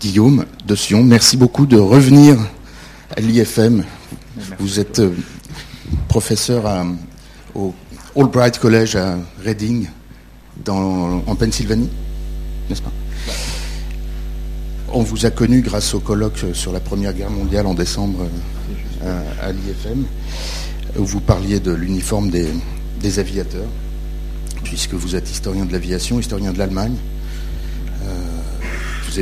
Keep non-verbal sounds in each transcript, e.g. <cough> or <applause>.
Guillaume de Sion, merci beaucoup de revenir à l'IFM. Vous êtes euh, professeur au Albright College à Reading, en Pennsylvanie, n'est-ce pas? On vous a connu grâce au colloque sur la Première Guerre mondiale en décembre euh, à, l'IFM, où vous parliez de l'uniforme des, aviateurs, puisque vous êtes historien de l'aviation, historien de l'Allemagne. Euh,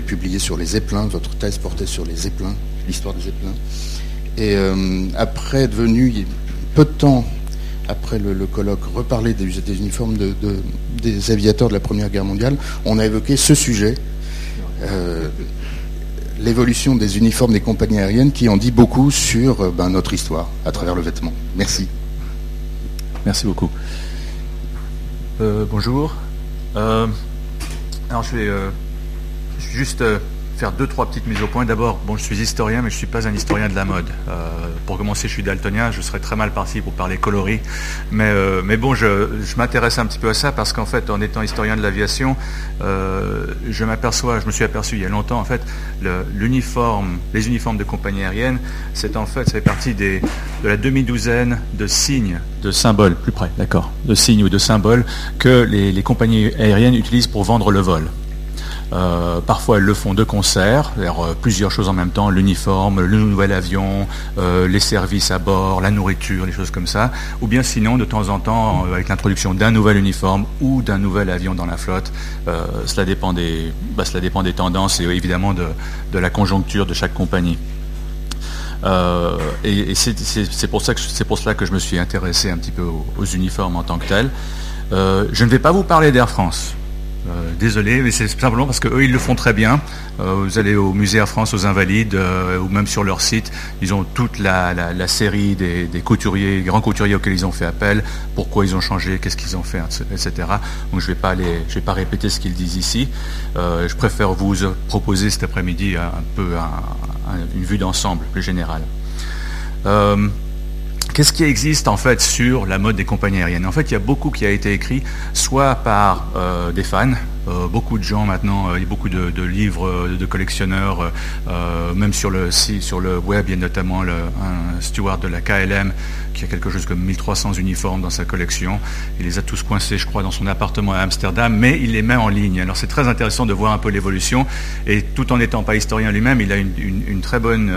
vous publié sur les Zeppelins, votre thèse portait sur les Zeppelins, l'histoire des Zeppelins. Et euh, après, devenu peu de temps après le, colloque, reparler des, uniformes des aviateurs de la Première Guerre mondiale, on a évoqué ce sujet, euh, l'évolution des uniformes des compagnies aériennes, qui en dit beaucoup sur euh, ben, notre histoire à travers le vêtement. Merci. Merci beaucoup. bonjour. alors je vais juste faire deux, trois petites mises au point. D'abord, bon, je suis historien, mais je ne suis pas un historien de la mode. Euh, pour commencer, je suis daltonien, je serais très mal parti pour parler coloris. Mais, euh, mais bon, je, m'intéresse un petit peu à ça parce qu'en fait, en étant historien de l'aviation, euh, je m'aperçois, je me suis aperçu il y a longtemps, en fait, l'uniforme, les uniformes de compagnie aérienne, c'est en fait, ça fait partie des, de la demi-douzaine de signes, de symboles, plus près, d'accord, de signes ou de symboles que les compagnies aériennes utilisent pour vendre le vol. Euh, parfois, elles le font de concert, euh, plusieurs choses en même temps, l'uniforme, le nouvel avion, euh, les services à bord, la nourriture, les choses comme ça. Ou bien sinon, de temps en temps, avec l'introduction d'un nouvel uniforme ou d'un nouvel avion dans la flotte, cela, dépend des, bah, cela dépend des tendances et évidemment de, la conjoncture de chaque compagnie. et, c'est pour, cela que je me suis intéressé un petit peu aux uniformes en tant que tels. je ne vais pas vous parler d'Air France. Euh, désolé, mais c'est simplement parce qu'eux, ils le font très bien. Euh, vous allez au musée Air France aux Invalides, euh, ou même sur leur site, ils ont toute la, série des, couturiers, grands couturiers auxquels ils ont fait appel, pourquoi ils ont changé, qu'est-ce qu'ils ont fait, etc. Donc je ne vais, pas vais pas répéter ce qu'ils disent ici. je préfère vous proposer cet après-midi un, peu une vue d'ensemble plus générale. Qu'est-ce qui existe en fait sur la mode des compagnies aériennes? En fait, il y a beaucoup qui a été écrit, soit par euh, des fans, beaucoup de gens maintenant, euh, il beaucoup de, livres de collectionneurs, même sur le, sur le web, il y a notamment un steward de la KLM qui a quelque chose comme 1300 uniformes dans sa collection. Il les a tous coincés, je crois, dans son appartement à Amsterdam, mais il les met en ligne. Alors c'est très intéressant de voir un peu l'évolution, et tout en n'étant pas historien lui-même, il a une, très bonne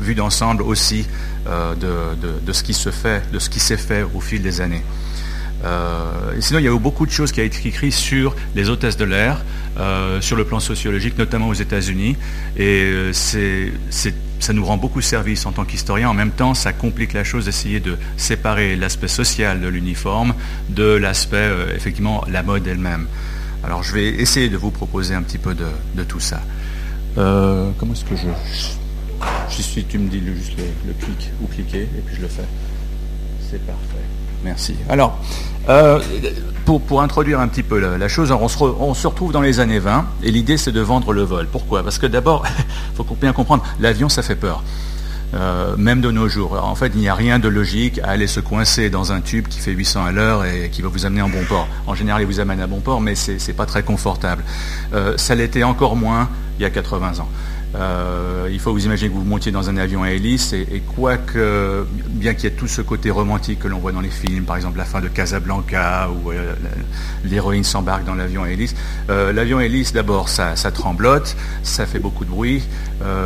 vue d'ensemble aussi euh, de, ce qui se fait, de ce qui s'est fait au fil des années. Euh, sinon, il y a eu beaucoup de choses qui ont été écrites sur les hôtesses de l'air, euh, sur le plan sociologique, notamment aux États-Unis. Et ça nous rend beaucoup service en tant qu'historien. En même temps, ça complique la chose d'essayer de séparer l'aspect social de l'uniforme de l'aspect, effectivement, la mode elle-même. Alors, je vais essayer de vous proposer un petit peu de, tout ça. comment est-ce que je je suis, tu me dis juste le, clic ou cliquer et puis je le fais. C'est parfait. Merci. Alors, euh, pour, introduire un petit peu la, chose, on se, retrouve dans les années 20 et l'idée c'est de vendre le vol. Pourquoi? Parce que d'abord, il <laughs> faut bien comprendre, l'avion ça fait peur. Euh, même de nos jours. en fait, il n'y a rien de logique à aller se coincer dans un tube qui fait 800 à l'heure et qui va vous amener en bon port. En général, il vous amène à bon port, mais ce n'est pas très confortable. Euh, ça l'était encore moins il y a 80 ans. Euh, il faut vous imaginer que vous montiez dans un avion à hélice et, quoique, bien qu'il y ait tout ce côté romantique que l'on voit dans les films, par exemple la fin de Casablanca où euh, l'héroïne s'embarque dans l'avion à hélice, euh, l'avion à hélice d'abord ça, tremblote, ça fait beaucoup de bruit,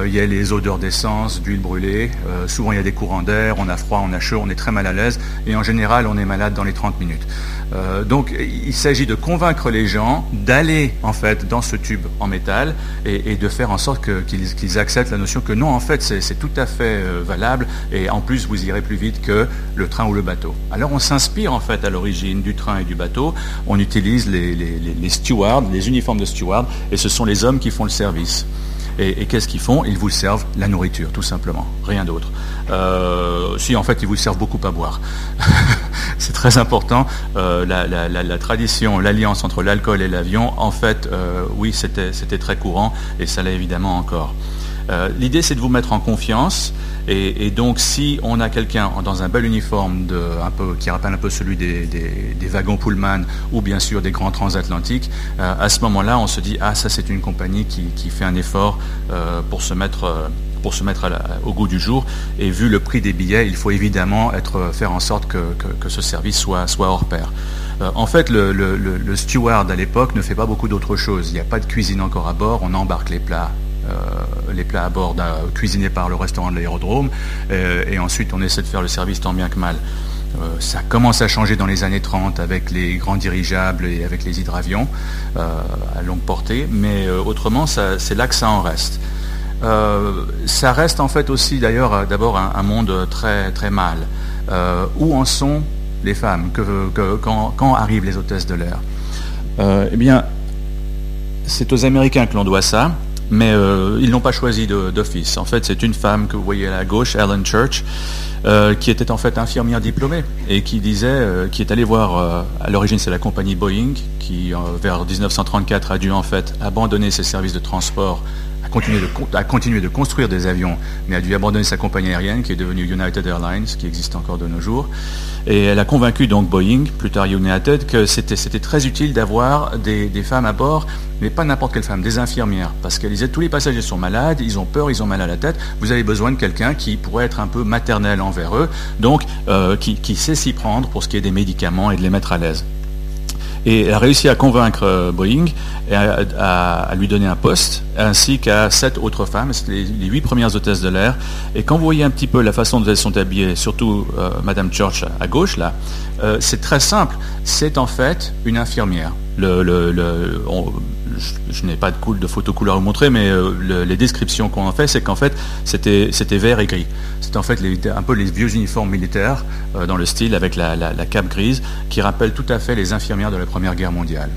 il y a les odeurs d'essence, d'huile brûlée, souvent il y a des courants d'air, on a froid, on a chaud, on est très mal à l'aise et en général on est malade dans les 30 minutes. Euh, donc il s'agit de convaincre les gens d'aller en fait dans ce tube en métal et, de faire en sorte qu'ils acceptent la notion que non en fait c'est tout à fait euh, valable et en plus vous irez plus vite que le train ou le bateau. Alors on s'inspire en fait à l'origine du train et du bateau, on utilise les, les stewards, les uniformes de stewards et ce sont les hommes qui font le service. Et, qu'est-ce qu'ils font? Ils vous servent la nourriture, tout simplement, rien d'autre. Euh, si en fait ils vous servent beaucoup à boire. <laughs> C'est très important. Euh, la, tradition, l'alliance entre l'alcool et l'avion, en fait, euh, oui, c'était très courant et ça l'est évidemment encore. L'idée, c'est de vous mettre en confiance. Et, donc, si on a quelqu'un dans un bel uniforme qui rappelle un peu celui des, wagons Pullman ou bien sûr des grands transatlantiques, à ce moment-là, on se dit ah ça c'est une compagnie qui, fait un effort pour se mettre pour se mettre au goût du jour. Et vu le prix des billets, il faut évidemment faire en sorte que, ce service soit, hors pair. Euh, en fait, le, steward à l'époque ne fait pas beaucoup d'autres choses. Il n'y a pas de cuisine encore à bord, on embarque les plats euh, les plats à bord cuisinés par le restaurant de l'aérodrome, euh, et ensuite on essaie de faire le service tant bien que mal. ça commence à changer dans les années 30 avec les grands dirigeables et avec les hydravions à longue portée, mais autrement, c'est là que ça en reste. ça reste en fait aussi d'ailleurs d'abord un, monde très très mal. où en sont les femmes, quand, arrivent les hôtesses de l'air? Euh, Eh bien, c'est aux Américains que l'on doit ça, mais euh, ils n'ont pas choisi d'office. En fait, c'est une femme que vous voyez à la gauche, Ellen Church, euh, qui était en fait infirmière diplômée et qui disait, qui est allée voir, à l'origine c'est la compagnie Boeing, qui vers 1934 a dû en fait abandonner ses services de transport a continué, de, construire des avions, mais a dû abandonner sa compagnie aérienne qui est devenue United Airlines, qui existe encore de nos jours. Et elle a convaincu donc Boeing, plus tard United, que c'était très utile d'avoir des, femmes à bord, mais pas n'importe quelle femme, des infirmières, parce qu'elle disait tous les passagers sont malades, ils ont peur, ils ont mal à la tête, vous avez besoin de quelqu'un qui pourrait être un peu maternel envers eux, donc euh, qui sait s'y prendre pour ce qui est des médicaments et de les mettre à l'aise. Et elle a réussi à convaincre euh, Boeing et à, lui donner un poste, ainsi qu'à sept autres femmes, les, les, huit premières hôtesses de l'air. Et quand vous voyez un petit peu la façon dont elles sont habillées, surtout euh, Madame Church à gauche, là, euh, c'est très simple. C'est en fait une infirmière. Je, n'ai pas de, de photos couleur à vous montrer, mais euh, les descriptions qu'on en fait, c'est qu'en fait, c'était vert et gris. C'était en fait un peu les vieux uniformes militaires euh, dans le style avec la, cape grise qui rappellent tout à fait les infirmières de la Première Guerre mondiale.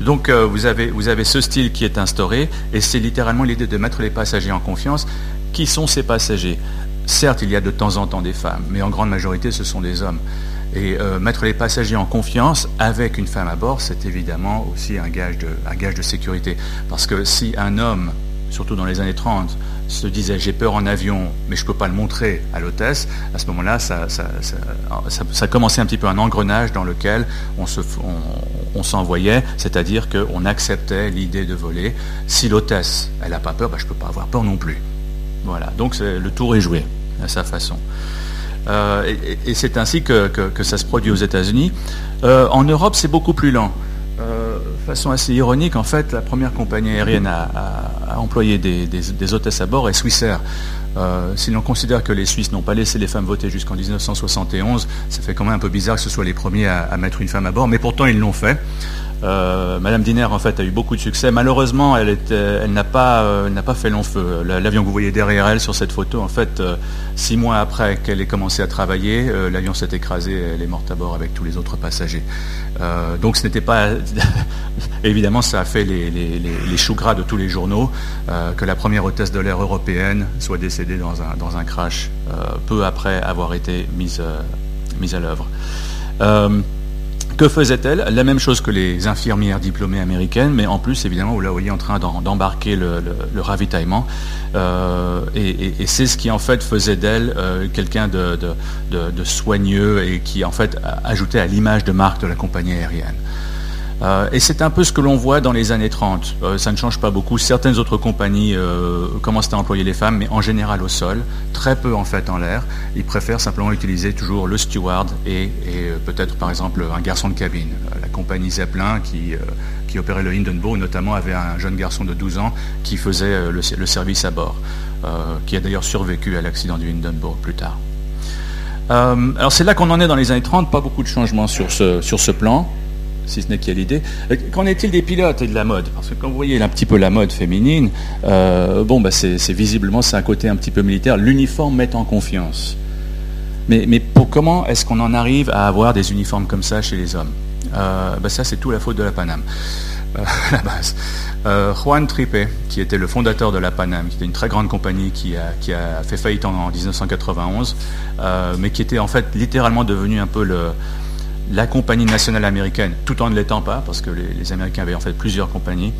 Donc avez, vous avez ce style qui est instauré et c'est littéralement l'idée de mettre les passagers en confiance. Qui sont ces passagers? Certes, il y a de temps en temps des femmes, mais en grande majorité, ce sont des hommes. Et euh, mettre les passagers en confiance avec une femme à bord, c'est évidemment aussi un gage, de, sécurité. Parce que si un homme, surtout dans les années 30, se disait j'ai peur en avion, mais je ne peux pas le montrer à l'hôtesse, à ce moment-là, ça, ça, commençait un petit peu un engrenage dans lequel on, s'envoyait, c'est-à-dire qu'on acceptait l'idée de voler. Si l'hôtesse, elle n'a pas peur, bah, je ne peux pas avoir peur non plus. Voilà, donc le tour est joué à sa façon. Euh, et, c'est ainsi que, ça se produit aux États-Unis. Euh, en Europe, c'est beaucoup plus lent. Euh, de façon assez ironique, en fait, la première compagnie aérienne à, employer des, hôtesses à bord est Swissair. si l'on considère que les Suisses n'ont pas laissé les femmes voter jusqu'en 1971, ça fait quand même un peu bizarre que ce soit les premiers à mettre une femme à bord, mais pourtant ils l'ont fait. Euh, Madame Diner en fait a eu beaucoup de succès. Malheureusement, elle, pas, euh, n'a pas fait long feu. L'avion que vous voyez derrière elle sur cette photo, en fait, euh, six mois après qu'elle ait commencé à travailler, l'avion s'est écrasé. Elle est morte à bord avec tous les autres passagers. donc, ce n'était pas <laughs> évidemment, ça a fait les, les, choux gras de tous les journaux que la première hôtesse de l'air européenne soit décédée dans un, dans un crash peu après avoir été mise, mise à l'œuvre. Que faisait-elle La même chose que les infirmières diplômées américaines, mais en plus, évidemment, vous la voyez en train d'embarquer le, ravitaillement. Euh, et, c'est ce qui, en fait, faisait d'elle euh, quelqu'un de, soigneux et qui, en fait, ajoutait à l'image de marque de la compagnie aérienne. Euh, et c'est un peu ce que l'on voit dans les années 30. Euh, ça ne change pas beaucoup. Certaines autres compagnies euh, commencent à employer les femmes, mais en général au sol, très peu en fait en l'air. Ils préfèrent simplement utiliser toujours le steward et, peut-être par exemple un garçon de cabine. la compagnie Zeppelin qui, opérait le Hindenburg notamment avait un jeune garçon de 12 ans qui faisait le, service à bord, qui a d'ailleurs survécu à l'accident du Hindenburg plus tard. alors c'est là qu'on en est dans les années 30, pas beaucoup de changements sur ce plan si ce n'est qu'il y a l'idée. Euh, qu'en est-il des pilotes et de la mode? Parce que quand vous voyez un petit peu la mode féminine, euh, bon, bah c'est, visiblement c'est un côté un petit peu militaire. L'uniforme met en confiance. Mais, pour comment est-ce qu'on en arrive à avoir des uniformes comme ça chez les hommes? Euh, bah Ça, c'est tout la faute de la Paname. <laughs> à la base. Juan Tripe, qui était le fondateur de la Paname, qui était une très grande compagnie qui a, qui a fait faillite en, 1991, mais qui était en fait littéralement devenu un peu le, la compagnie nationale américaine, tout en ne l'étant pas, parce que les, Américains avaient en fait plusieurs compagnies,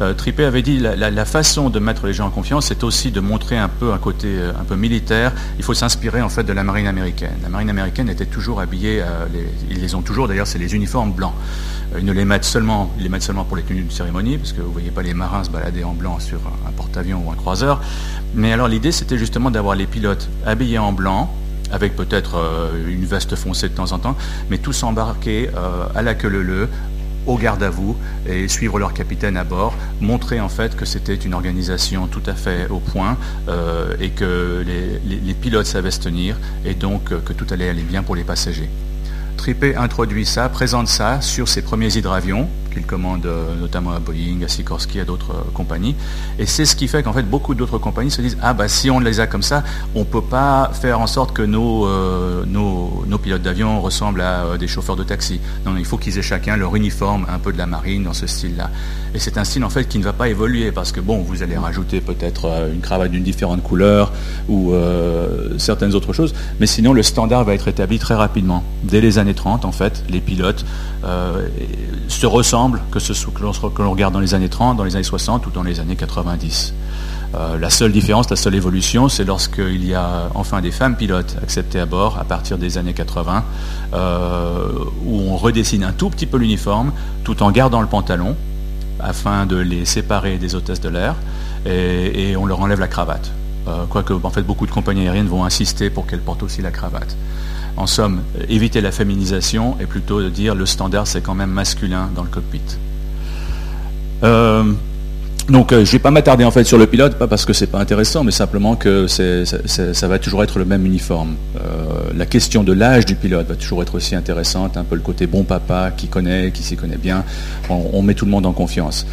euh, avait dit la, la, façon de mettre les gens en confiance, c'est aussi de montrer un peu un côté euh, un peu militaire. Il faut s'inspirer en fait de la marine américaine. La marine américaine était toujours habillée, euh, ils les ont toujours d'ailleurs, c'est les uniformes blancs. Ils ne les mettent seulement, pour les tenues de cérémonie, parce que vous voyez pas les marins se balader en blanc sur un porte-avions ou un croiseur. Mais alors l'idée, c'était justement d'avoir les pilotes habillés en blanc, avec peut-être euh, une veste foncée de temps en temps, mais tous embarqués euh, à la queue leu au garde à vous et suivre leur capitaine à bord, montrer en fait que c'était une organisation tout à fait au point euh, et que les, pilotes savaient se tenir et donc que tout allait aller bien pour les passagers. Trippé introduit ça, présente ça sur ses premiers hydravions, qu'il commande euh, notamment à Boeing, à Sikorsky, à d'autres euh, compagnies. Et c'est ce qui fait qu'en fait beaucoup d'autres compagnies se disent ah bah si on les a comme ça, on ne peut pas faire en sorte que nos, euh, nos, pilotes d'avion ressemblent à des chauffeurs de taxi. Non, il faut qu'ils aient chacun leur uniforme un peu de la marine dans ce style-là. Et c'est un style en fait qui ne va pas évoluer parce que bon, vous allez rajouter peut-être une cravate d'une différente couleur ou certaines autres choses, mais sinon le standard va être établi très rapidement. Dès les années 30, en fait, les pilotes se ressemblent que ce soit que l'on regarde dans les années 30, dans les années 60 ou dans les années 90. Euh, la seule différence, la seule évolution, c'est lorsqu'il y a enfin des femmes pilotes acceptées à bord à partir des années 80, euh, où on redessine un tout petit peu l'uniforme tout en gardant le pantalon afin de les séparer des hôtesses de l'air et, on leur enlève la cravate. Euh, quoique en fait beaucoup de compagnies aériennes vont insister pour qu'elles portent aussi la cravate. En somme, éviter la féminisation et plutôt de dire le standard c'est quand même masculin dans le cockpit. Euh, donc euh, je ne vais pas m'attarder en fait sur le pilote, pas parce que c'est pas intéressant, mais simplement que ça va toujours être le même uniforme. Euh, la question de l'âge du pilote va toujours être aussi intéressante, un peu le côté bon papa qui connaît, qui s'y connaît bien. on, met tout le monde en confiance.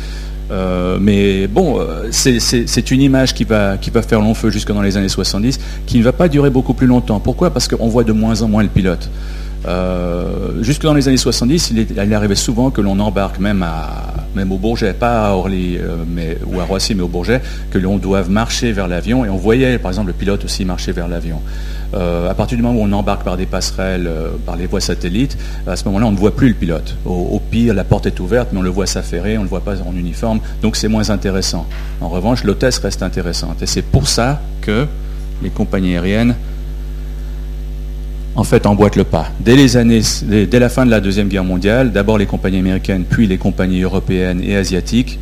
Euh, mais bon, euh, c'est une image qui va, qui va faire long feu jusque dans les années 70, qui ne va pas durer beaucoup plus longtemps. Pourquoi? Parce qu'on voit de moins en moins le pilote. Euh, jusque dans les années 70, il, arrivait souvent que l'on embarque même, au Bourget, pas à Orly mais, ou à Roissy, mais au Bourget, que l'on doive marcher vers l'avion. Et on voyait, par exemple, le pilote aussi marcher vers l'avion. Euh, à partir du moment où on embarque par des passerelles, euh, par les voies satellites, à ce moment-là, on ne voit plus le pilote. Au, pire, la porte est ouverte, mais on le voit s'affairer, on ne le voit pas en uniforme, donc c'est moins intéressant. En revanche, l'hôtesse reste intéressante. Et c'est pour ça que les compagnies aériennes en fait emboîtent le pas. Dès, la fin de la Deuxième Guerre mondiale, d'abord les compagnies américaines, puis les compagnies européennes et asiatiques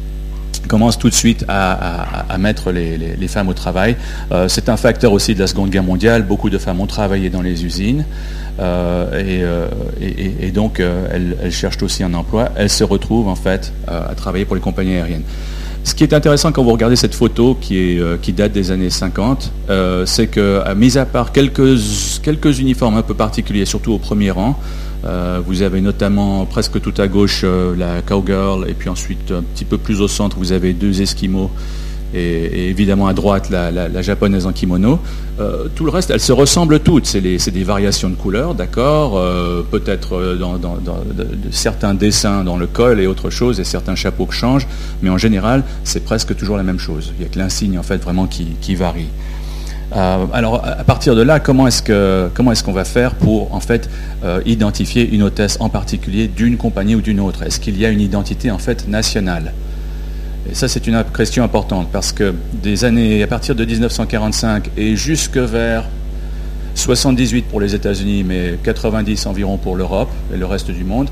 commence tout de suite à, mettre les, femmes au travail. Euh, c'est un facteur aussi de la Seconde Guerre mondiale. Beaucoup de femmes ont travaillé dans les usines euh, euh, et, donc elles, cherchent aussi un emploi. Elles se retrouvent en fait à travailler pour les compagnies aériennes. Ce qui est intéressant quand vous regardez cette photo qui, est, qui date des années 50, c'est que, mis à part quelques, quelques uniformes un peu particuliers, surtout au premier rang, euh, vous avez notamment presque tout à gauche euh, la cowgirl et puis ensuite un petit peu plus au centre vous avez deux esquimaux et, évidemment à droite la, japonaise en kimono. Euh, tout le reste, elles se ressemblent toutes. C'est des variations de couleurs, d'accord Peut-être dans, certains dessins dans le col et autre chose, et certains chapeaux qui changent, mais en général, c'est presque toujours la même chose. Il n'y a que l'insigne en fait vraiment qui varie. Euh, alors à partir de là, comment est-ce que comment est-ce qu'on va faire pour en fait euh, identifier une hôtesse en particulier d'une compagnie ou d'une autre? Est-ce qu'il y a une identité en fait nationale? Et ça c'est une question importante parce que des années à partir de 1945 et jusque vers 78 pour les États-Unis, mais 90 environ pour l'Europe et le reste du monde,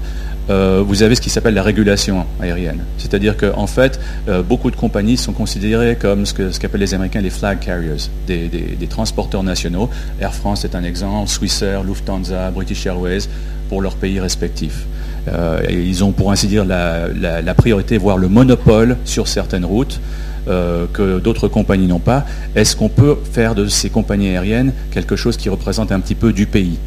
euh, vous avez ce qui s'appelle la régulation aérienne. C'est-à-dire qu'en fait, euh, beaucoup de compagnies sont considérées comme ce qu'appellent les Américains les flag carriers, des, transporteurs nationaux. Air France est un exemple, Swissair, Lufthansa, British Airways, pour leurs pays respectifs. Euh, ils ont pour ainsi dire la, la, priorité, voire le monopole sur certaines routes. que d'autres compagnies n'ont pas. Est-ce qu'on peut faire de ces compagnies aériennes quelque chose qui représente un petit peu du pays?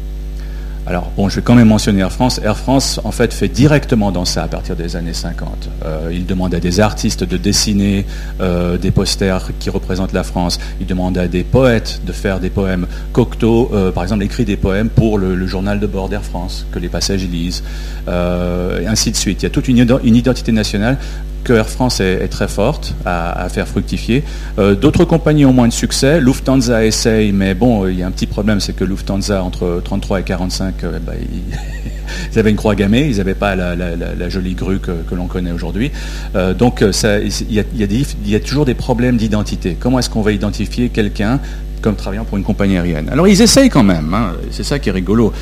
Alors, bon, je vais quand même mentionner Air France. Air France, en fait, fait directement dans ça à partir des années 50. Euh, il demande à des artistes de dessiner euh, des posters qui représentent la France. Il demande à des poètes de faire des poèmes. Cocteau, euh, par exemple, écrit des poèmes pour le, journal de bord d'Air France, que les passagers lisent, et ainsi de suite. Il y a toute une, une identité nationale que Air France est, très forte à, faire fructifier. Euh, d'autres compagnies ont moins de succès. Lufthansa essaye, mais bon, il y a un petit problème, c'est que Lufthansa, entre 33 et 45, euh, bah, <laughs> ils avaient une croix gammée, ils n'avaient pas la, jolie grue que, l'on connaît aujourd'hui. Euh, donc il y, a toujours des problèmes d'identité. Comment est-ce qu'on va identifier quelqu'un comme travaillant pour une compagnie aérienne? Alors ils essayent quand même, hein. c'est ça qui est rigolo.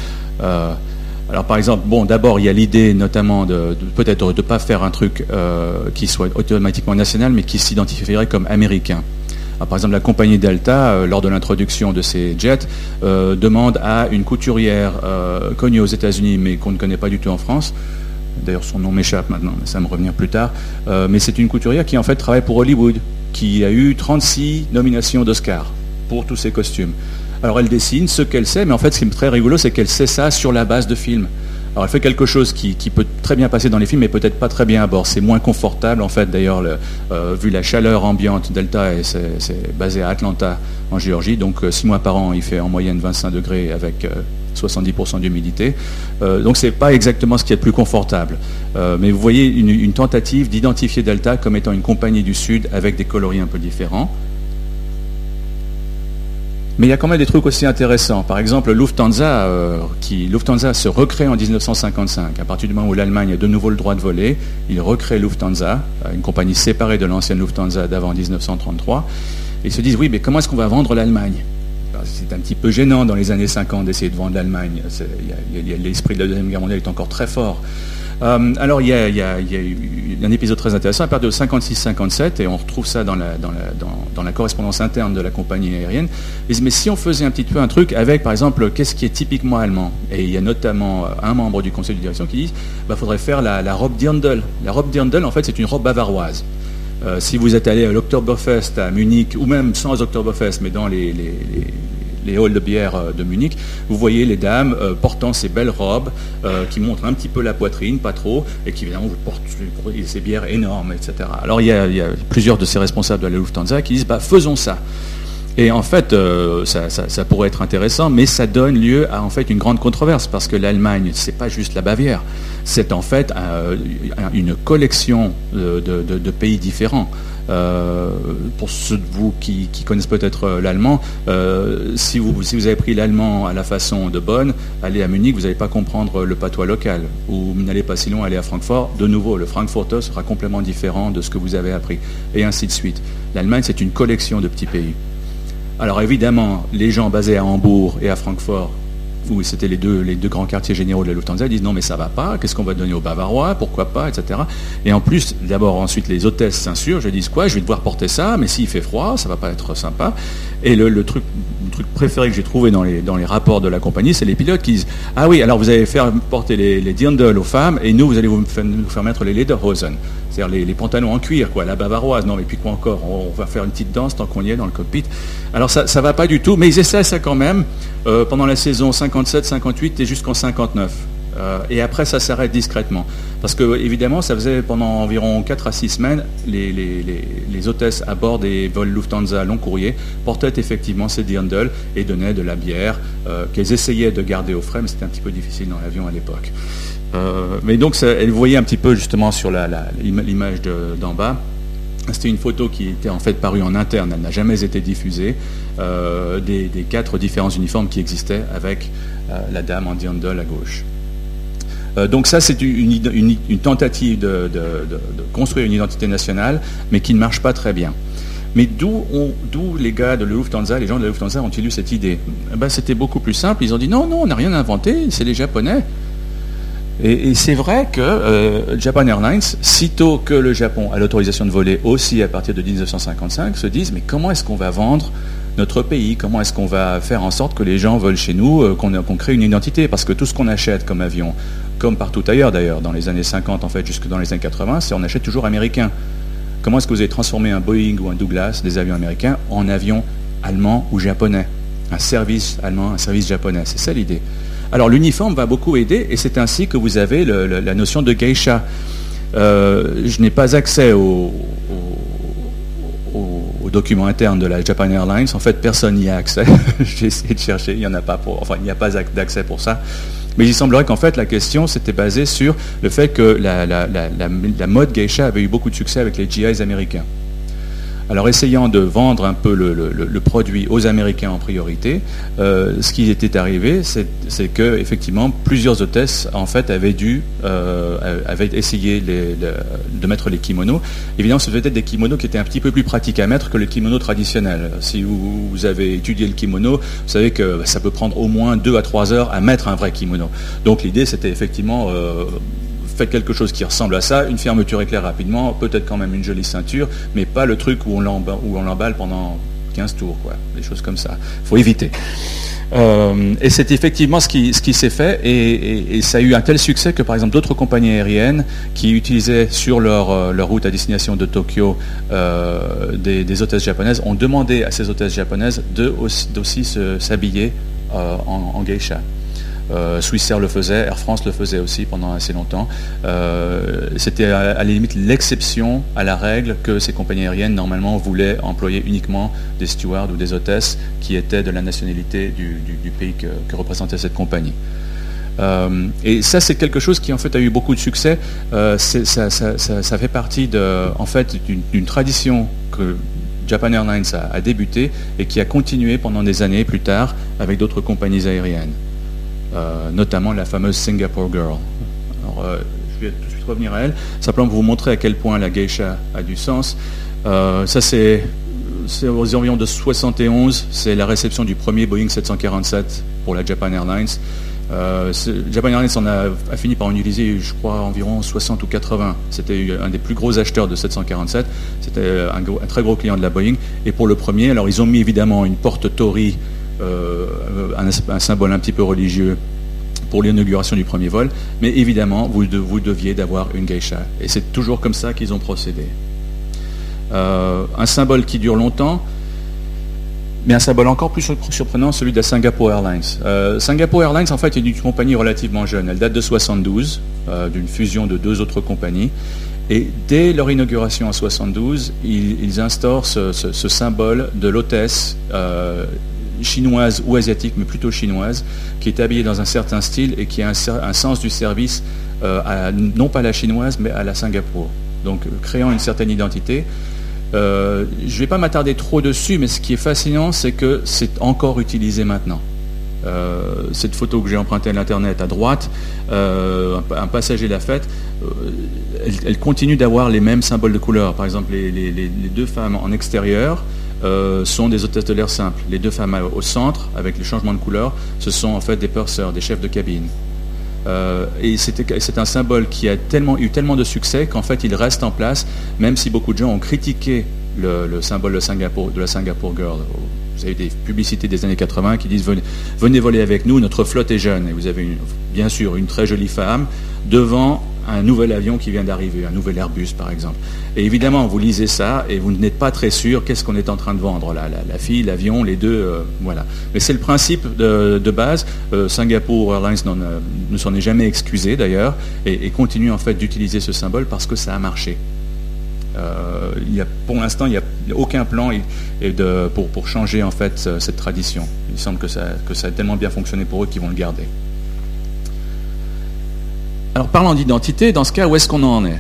Euh, alors par exemple, bon, d'abord il y a l'idée notamment de, peut-être de ne pas faire un truc qui soit automatiquement national, mais qui s'identifierait comme américain. Par exemple, la compagnie Delta, euh, lors de l'introduction de ces jets, euh, demande à une couturière euh, connue aux États-Unis, mais qu'on ne connaît pas du tout en France, D'ailleurs, son nom m'échappe maintenant, mais ça me revenir plus tard. mais c'est une couturière qui en fait travaille pour Hollywood, qui a eu 36 nominations d'Oscar pour tous ses costumes. Alors elle dessine ce qu'elle sait, mais en fait ce qui est très rigolo, c'est qu'elle sait ça sur la base de films. Alors elle fait quelque chose qui, peut très bien passer dans les films, mais peut-être pas très bien à bord. C'est moins confortable en fait. D'ailleurs, euh, vu la chaleur ambiante, Delta c'est basé à Atlanta, en Géorgie. Donc euh, six mois par an, il fait en moyenne 25 degrés avec 70% euh, d'humidité. donc c'est pas exactement ce qui est le plus confortable. mais vous voyez une tentative d'identifier Delta comme étant une compagnie du Sud avec des coloris un peu différents. Mais il y a quand même des trucs aussi intéressants. Par exemple, Lufthansa, euh, qui, Lufthansa se recrée en 1955. À partir du moment où l'Allemagne a de nouveau le droit de voler, il recrée Lufthansa, euh, une compagnie séparée de l'ancienne Lufthansa d'avant 1933. Et ils se disent, oui, mais comment est-ce qu'on va vendre l'Allemagne? C'est un petit peu gênant dans les années 50 d'essayer de vendre l'Allemagne. L'esprit de la Deuxième Guerre mondiale est encore très fort. Euh, alors, il y, a, eu un épisode très intéressant à partir de 56-57, et on retrouve ça dans la, correspondance interne de la compagnie aérienne. mais si on faisait un petit peu un truc avec, par exemple, qu'est-ce qui est typiquement allemand? Et il y a notamment euh, un membre du conseil de direction qui dit qu'il bah, faudrait faire la, robe Dirndl. La robe Dirndl, en fait, c'est une robe bavaroise. Euh, si vous êtes allé à l'Oktoberfest à Munich, ou même sans Oktoberfest, mais dans les les halls de bière euh, de Munich, vous voyez les dames euh, portant ces belles robes qui montrent un petit peu la poitrine, pas trop, et qui évidemment vous portent ces bières énormes, etc. Alors il y, a, plusieurs de ces responsables de la Lufthansa qui disent bah, faisons ça. Et en fait, ça, pourrait être intéressant, mais ça donne lieu à en fait une grande controverse parce que l'Allemagne, c'est pas juste la Bavière, c'est en fait une collection de pays différents. Euh, pour ceux de vous qui, connaissent peut-être euh, l'allemand, euh, si, vous, si vous avez pris l'allemand à la façon de Bonn, allez à Munich, vous n'allez pas comprendre le patois local. Ou n'allez pas si loin, allez à Francfort, de nouveau, le Frankfurter sera complètement différent de ce que vous avez appris. Et ainsi de suite. L'Allemagne, c'est une collection de petits pays. Alors évidemment, les gens basés à Hambourg et à Francfort où c'était les deux, grands quartiers généraux de la Lufthansa, disent non mais ça va pas, qu'est-ce qu'on va donner aux Bavarois, pourquoi pas, etc. Et en plus, d'abord ensuite les hôtesses s'insurgent, je dis quoi, je vais devoir porter ça, mais s'il fait froid, ça va pas être sympa. Et le, truc, préféré que j'ai trouvé dans les, rapports de la compagnie, c'est les pilotes qui disent ah oui, alors vous allez faire porter les, les aux femmes et nous vous allez vous faire, nous faire mettre les lederhosen, c'est-à-dire les, pantalons en cuir, quoi, la bavaroise. Non mais puis quoi encore, on, va faire une petite danse tant qu'on y est dans le cockpit. Alors ça, ça va pas du tout, mais ils essaient ça quand même euh, pendant la saison 57, 58 et jusqu'en 59. Euh, et après, ça s'arrête discrètement. Parce que, évidemment, ça faisait pendant environ 4 à 6 semaines, les, hôtesses à bord des vols Lufthansa long courrier portaient effectivement ces dirndl et donnaient de la bière euh, qu'elles essayaient de garder au frais, mais c'était un petit peu difficile dans l'avion à l'époque. mais donc, ça, elle voyait un petit peu justement sur l'image d'en bas c'était une photo qui était en fait parue en interne, elle n'a jamais été diffusée, euh, des, quatre différents uniformes qui existaient avec euh, la dame en dirndl à gauche. Euh, donc ça, c'est une, tentative de, construire une identité nationale, mais qui ne marche pas très bien. Mais d'où les gars de Lufthansa, les gens de Lufthansa ont-ils eu cette idée? Eh ben, C'était beaucoup plus simple. Ils ont dit non, non, on n'a rien inventé, c'est les Japonais. Et, c'est vrai que euh, Japan Airlines, sitôt que le Japon a l'autorisation de voler aussi à partir de 1955, se disent mais comment est-ce qu'on va vendre notre pays Comment est-ce qu'on va faire en sorte que les gens volent chez nous, euh, qu'on crée une identité? Parce que tout ce qu'on achète comme avion, comme partout ailleurs d'ailleurs, dans les années 50 en fait, jusque dans les années 80, c'est on achète toujours américain. Comment est-ce que vous avez transformé un Boeing ou un Douglas, des avions américains, en avions allemands ou japonais? Un service allemand, un service japonais. C'est ça l'idée. Alors l'uniforme va beaucoup aider et c'est ainsi que vous avez la notion de geisha. Euh, je n'ai pas accès aux documents internes de la Japan Airlines. En fait, personne n'y a accès. <laughs> J'ai essayé de chercher, il n'y en a pas pour, enfin, il n'y a pas d'accès pour ça. Mais il semblerait qu'en fait, la question s'était basée sur le fait que la, mode geisha avait eu beaucoup de succès avec les GIs américains. Alors essayant de vendre un peu le, produit aux Américains en priorité, euh, ce qui était arrivé, c'est que effectivement plusieurs hôtesses en fait avaient dû euh, avaient essayé de mettre les kimonos. Évidemment, ce devait être des kimonos qui étaient un petit peu plus pratiques à mettre que le kimono traditionnel. Si vous, avez étudié le kimono, vous savez que ça peut prendre au moins deux à trois heures à mettre un vrai kimono. Donc l'idée, c'était effectivement euh, quelque chose qui ressemble à ça, une fermeture éclair rapidement, peut-être quand même une jolie ceinture, mais pas le truc où on l'emballe pendant 15 tours, quoi. Des choses comme ça. Faut éviter. Euh, et c'est effectivement ce qui, ce qui s'est fait, et, ça a eu un tel succès que par exemple d'autres compagnies aériennes qui utilisaient sur leur, euh, leur route à destination de Tokyo euh, des, hôtesses japonaises ont demandé à ces hôtesses japonaises d'aussi s'habiller en, en geisha. Euh, Swissair le faisait, Air France le faisait aussi pendant assez longtemps. Euh, c'était à, la limite l'exception à la règle que ces compagnies aériennes normalement voulaient employer uniquement des stewards ou des hôtesses qui étaient de la nationalité du, pays que, représentait cette compagnie. Euh, et ça, c'est quelque chose qui en fait a eu beaucoup de succès. ça, fait partie en fait, d'une tradition que Japan Airlines a débuté et qui a continué pendant des années plus tard avec d'autres compagnies aériennes. Euh, notamment la fameuse Singapore Girl. Alors, euh, je vais tout de suite revenir à elle, simplement pour vous montrer à quel point la geisha a du sens. Euh, ça, c'est aux environs de 71, c'est la réception du premier Boeing 747 pour la Japan Airlines. Japan Airlines en a, fini par en utiliser, je crois, environ 60 ou 80. C'était un des plus gros acheteurs de 747. C'était un, un, très gros client de la Boeing. Et pour le premier, alors ils ont mis évidemment une porte Tory euh, un, symbole un petit peu religieux pour l'inauguration du premier vol, mais évidemment, vous, deviez d'avoir une geisha. Et c'est toujours comme ça qu'ils ont procédé. Euh, un symbole qui dure longtemps, mais un symbole encore plus surprenant, celui de Singapore Airlines. Euh, Singapore Airlines, en fait, est une compagnie relativement jeune. Elle date de 72, d'une fusion de deux autres compagnies. Et dès leur inauguration en 72, ils, instaurent ce, symbole de l'hôtesse chinoise ou asiatique, mais plutôt chinoise, qui est habillée dans un certain style et qui a un, sens du service, euh, non pas à la chinoise, mais à la Singapour. Donc créant une certaine identité. Euh, je ne vais pas m'attarder trop dessus, mais ce qui est fascinant, c'est que c'est encore utilisé maintenant. Euh, cette photo que j'ai empruntée à l'internet à droite, un, passager l'a faite, elle, continue d'avoir les mêmes symboles de couleur. Par exemple, les deux femmes en extérieur, euh, sont des hôtesses de l'air simples. Les deux femmes au centre, avec les changements de couleur, ce sont en fait des purseurs, des chefs de cabine. Euh, et c'est un symbole qui a eu tellement de succès qu'en fait il reste en place, même si beaucoup de gens ont critiqué le, symbole de la Singapore Girl. Vous avez des publicités des années 80 qui disent venez, voler avec nous, notre flotte est jeune. Et vous avez bien sûr une très jolie femme devant un nouvel avion qui vient d'arriver, un nouvel Airbus par exemple. Et évidemment, vous lisez ça et vous n'êtes pas très sûr qu'est-ce qu'on est en train de vendre là, la, fille, l'avion, les deux, euh, voilà. Mais c'est le principe de, base. Euh, Singapore Airlines euh, ne s'en est jamais excusé d'ailleurs et, continue en fait d'utiliser ce symbole parce que ça a marché. pour l'instant, il n'y a aucun plan pour, pour, changer en fait cette tradition. Il semble que ça, que ça a tellement bien fonctionné pour eux qu'ils vont le garder. Alors parlant d'identité, dans ce cas, où est-ce qu'on en est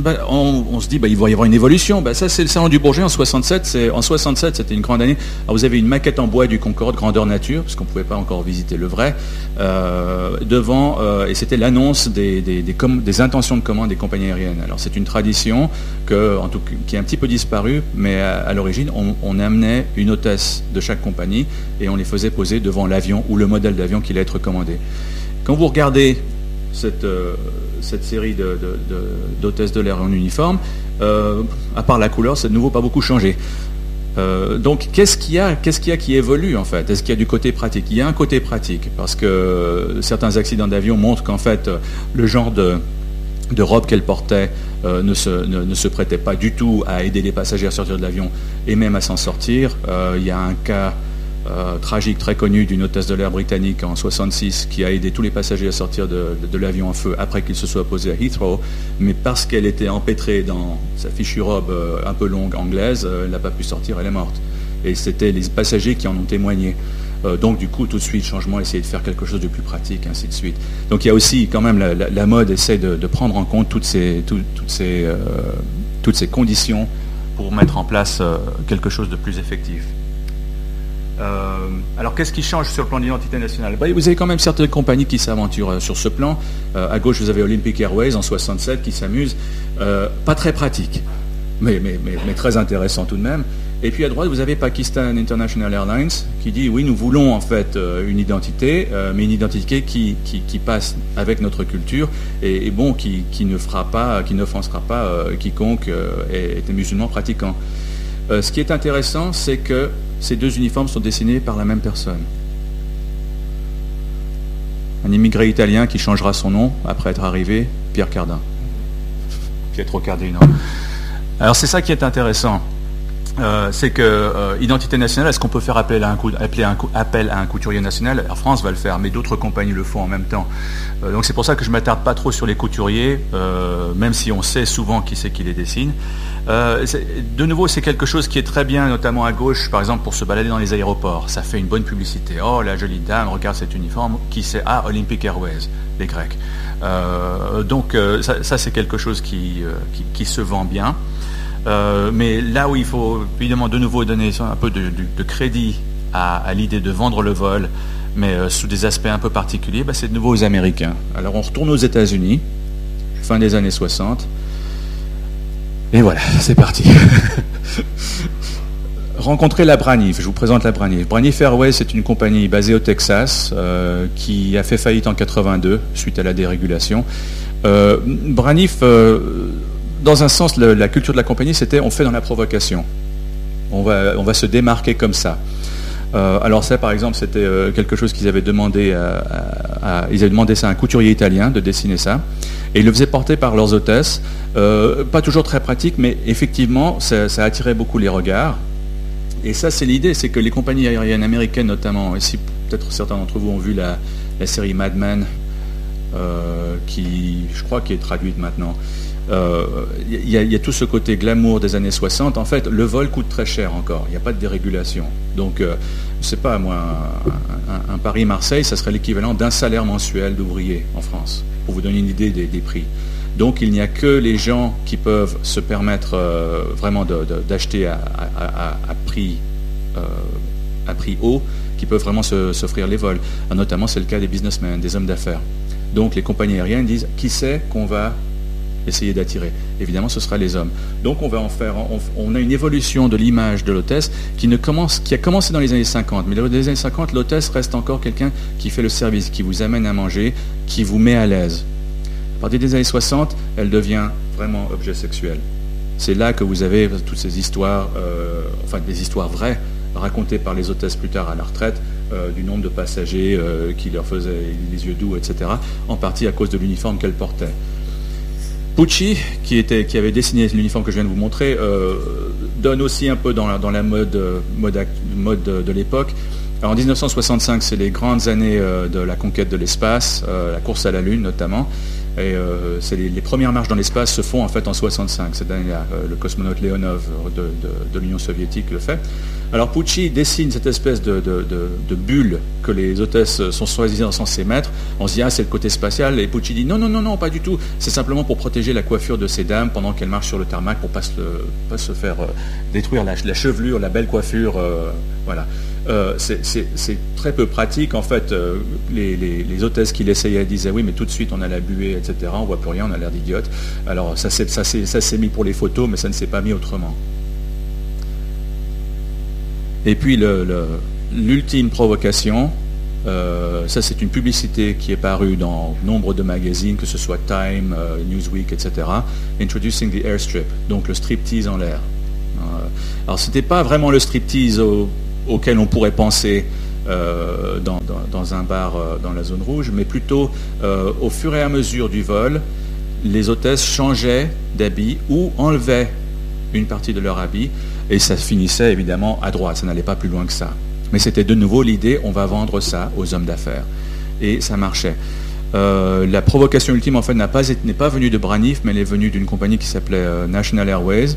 ben, on, se dit, bah, il va y avoir une évolution. Ben, ça, c'est le salon du Bourget en 67. En 67, c'était une grande année. Vous avez une maquette en bois du Concorde, grandeur nature, parce qu'on ne pouvait pas encore visiter le vrai, euh, devant, euh, et c'était l'annonce des, intentions de commande des compagnies aériennes. Alors, c'est une tradition qui est un petit peu disparue, mais à, l'origine, on, amenait une hôtesse de chaque compagnie et on les faisait poser devant l'avion ou le modèle d'avion qui allait être commandé. Quand vous regardez cette, euh, série d'hôtesses de, l'air en uniforme, euh, à part la couleur, ça de nouveau pas beaucoup changé. Euh, donc qu'est-ce qu'il y a, y a qui évolue en fait? Est-ce qu'il y a du côté pratique? Il y a un côté pratique parce que certains accidents d'avion montrent qu'en fait le genre de, robe qu'elle portait ne, se, ne, se, prêtait pas du tout à aider les passagers à sortir de l'avion et même à s'en sortir. il y a un cas euh, tragique très connu d'une hôtesse de l'air britannique en 66 qui a aidé tous les passagers à sortir de, l'avion en feu après qu'il se soit posé à Heathrow, mais parce qu'elle était empêtrée dans sa fichue robe euh, un peu longue anglaise, euh, elle n'a pas pu sortir, elle est morte. Et c'était les passagers qui en ont témoigné. donc du coup, tout de suite, changement, essayer de faire quelque chose de plus pratique, ainsi de suite. Donc il y a aussi quand même la, mode essaie de, prendre en compte toutes ces, toutes, ces, toutes ces conditions pour mettre en place quelque chose de plus effectif. Euh, alors qu'est-ce qui change sur le plan d'identité nationale bah, Vous avez quand même certaines compagnies qui s'aventurent euh, sur ce plan. Euh, à gauche, vous avez Olympic Airways en 67 qui s'amuse. pas très pratique, mais, très intéressant tout de même. Et puis à droite, vous avez Pakistan International Airlines qui dit oui, nous voulons en fait une identité, mais une identité qui, passe avec notre culture et, bon, qui, ne fera pas, qui n'offensera pas quiconque est, est musulman pratiquant. ce qui est intéressant, c'est que ces deux uniformes sont dessinés par la même personne. Un immigré italien qui changera son nom après être arrivé, Pierre Cardin. Pietro Cardino. Alors c'est ça qui est intéressant. Euh, c'est que euh, identité nationale, est-ce qu'on peut faire appel à, un, couturier national? Air France va le faire, mais d'autres compagnies le font en même temps. Euh, donc c'est pour ça que je m'attarde pas trop sur les couturiers, même si on sait souvent qui c'est qui les dessine. de nouveau, c'est quelque chose qui est très bien, notamment à gauche, par exemple pour se balader dans les aéroports. Ça fait une bonne publicité. Oh la jolie dame, regarde cet uniforme. Qui c'est Ah, Olympic Airways, les Grecs. donc ça, c'est quelque chose qui se vend bien. Euh, mais là où il faut évidemment de nouveau donner un peu de, crédit à, l'idée de vendre le vol, mais euh, sous des aspects un peu particuliers, bah, c'est de nouveau aux Américains. Alors on retourne aux États-Unis, fin des années 60, et voilà, <laughs> c'est parti. <laughs> Rencontrer la Braniff, je vous présente la Braniff. Braniff Airways, c'est une compagnie basée au Texas euh, qui a fait faillite en 82 suite à la dérégulation. Dans un sens, la culture de la compagnie, c'était on fait dans la provocation. On va, on va se démarquer comme ça. Euh, alors ça, par exemple, c'était euh, quelque chose qu'ils avaient demandé à, ils avaient demandé ça à un couturier italien de dessiner ça, et ils le faisaient porter par leurs hôtesses. Euh, pas toujours très pratique, mais effectivement, ça, attirait beaucoup les regards. Et ça, c'est l'idée, c'est que les compagnies aériennes américaines, notamment, et si peut-être certains d'entre vous ont vu la, la série Mad Men, qui, je crois, qui est traduite maintenant. Il euh, y, a tout ce côté glamour des années 60. En fait, le vol coûte très cher encore. Il n'y a pas de dérégulation. Donc, euh, je ne sais pas, moi, un, Paris-Marseille, ça serait l'équivalent d'un salaire mensuel d'ouvrier en France, pour vous donner une idée des, prix. Donc, il n'y a que les gens qui peuvent se permettre euh, vraiment d'acheter à, prix, à prix haut, qui peuvent vraiment s'offrir les vols. Notamment, c'est le cas des businessmen, des hommes d'affaires. Donc, les compagnies aériennes disent qui c'est qu'on va essayer d'attirer. Évidemment, ce sera les hommes. Donc on va en faire, on, a une évolution de l'image de l'hôtesse qui, a commencé dans les années 50. Mais dans les années 50, l'hôtesse reste encore quelqu'un qui fait le service, qui vous amène à manger, qui vous met à l'aise. À partir des années 60, elle devient vraiment objet sexuel. C'est là que vous avez toutes ces histoires, euh, enfin des histoires vraies, racontées par les hôtesses plus tard à la retraite, euh, du nombre de passagers euh, qui leur faisaient les yeux doux, etc., en partie à cause de l'uniforme qu'elle portait. Pucci, qui, était, qui avait dessiné l'uniforme que je viens de vous montrer, euh, donne aussi un peu dans la, mode, mode, mode de, l'époque. En 1965, c'est les grandes années euh, de la conquête de l'espace, euh, la course à la Lune notamment. Et les, premières marches dans l'espace se font en fait en 65. Cette année-là, le cosmonaute Leonov de l'Union soviétique le fait. Alors Pucci dessine cette espèce de, bulle que les hôtesses sont soi-disant censées mettre. On se dit, ah, c'est le côté spatial. Et Pucci dit, non, non, non, non, pas du tout. C'est simplement pour protéger la coiffure de ces dames pendant qu'elles marchent sur le tarmac pour se, pas se faire euh, détruire la, chevelure, la belle coiffure. Euh, voilà. Euh, c'est très peu pratique. En fait, les, hôtesses qui l'essayaient disaient oui, mais tout de suite on a la buée, etc. On voit plus rien, on a l'air d'idiote. Alors ça s'est mis pour les photos, mais ça ne s'est pas mis autrement. Et puis l'ultime provocation, euh, ça c'est une publicité qui est parue dans nombre de magazines, que ce soit Time, euh, Newsweek, etc. Introducing the airstrip, donc le striptease en l'air. Euh, alors ce n'était pas vraiment le striptease auquel on pourrait penser dans, dans, un bar dans la zone rouge, mais plutôt au fur et à mesure du vol, les hôtesses changeaient d'habit ou enlevaient une partie de leur habit et ça finissait évidemment à droite, ça n'allait pas plus loin que ça. Mais c'était de nouveau l'idée, on va vendre ça aux hommes d'affaires. Et ça marchait. La provocation ultime, en fait, n'est pas, venue de Braniff, mais elle est venue d'une compagnie qui s'appelait National Airways.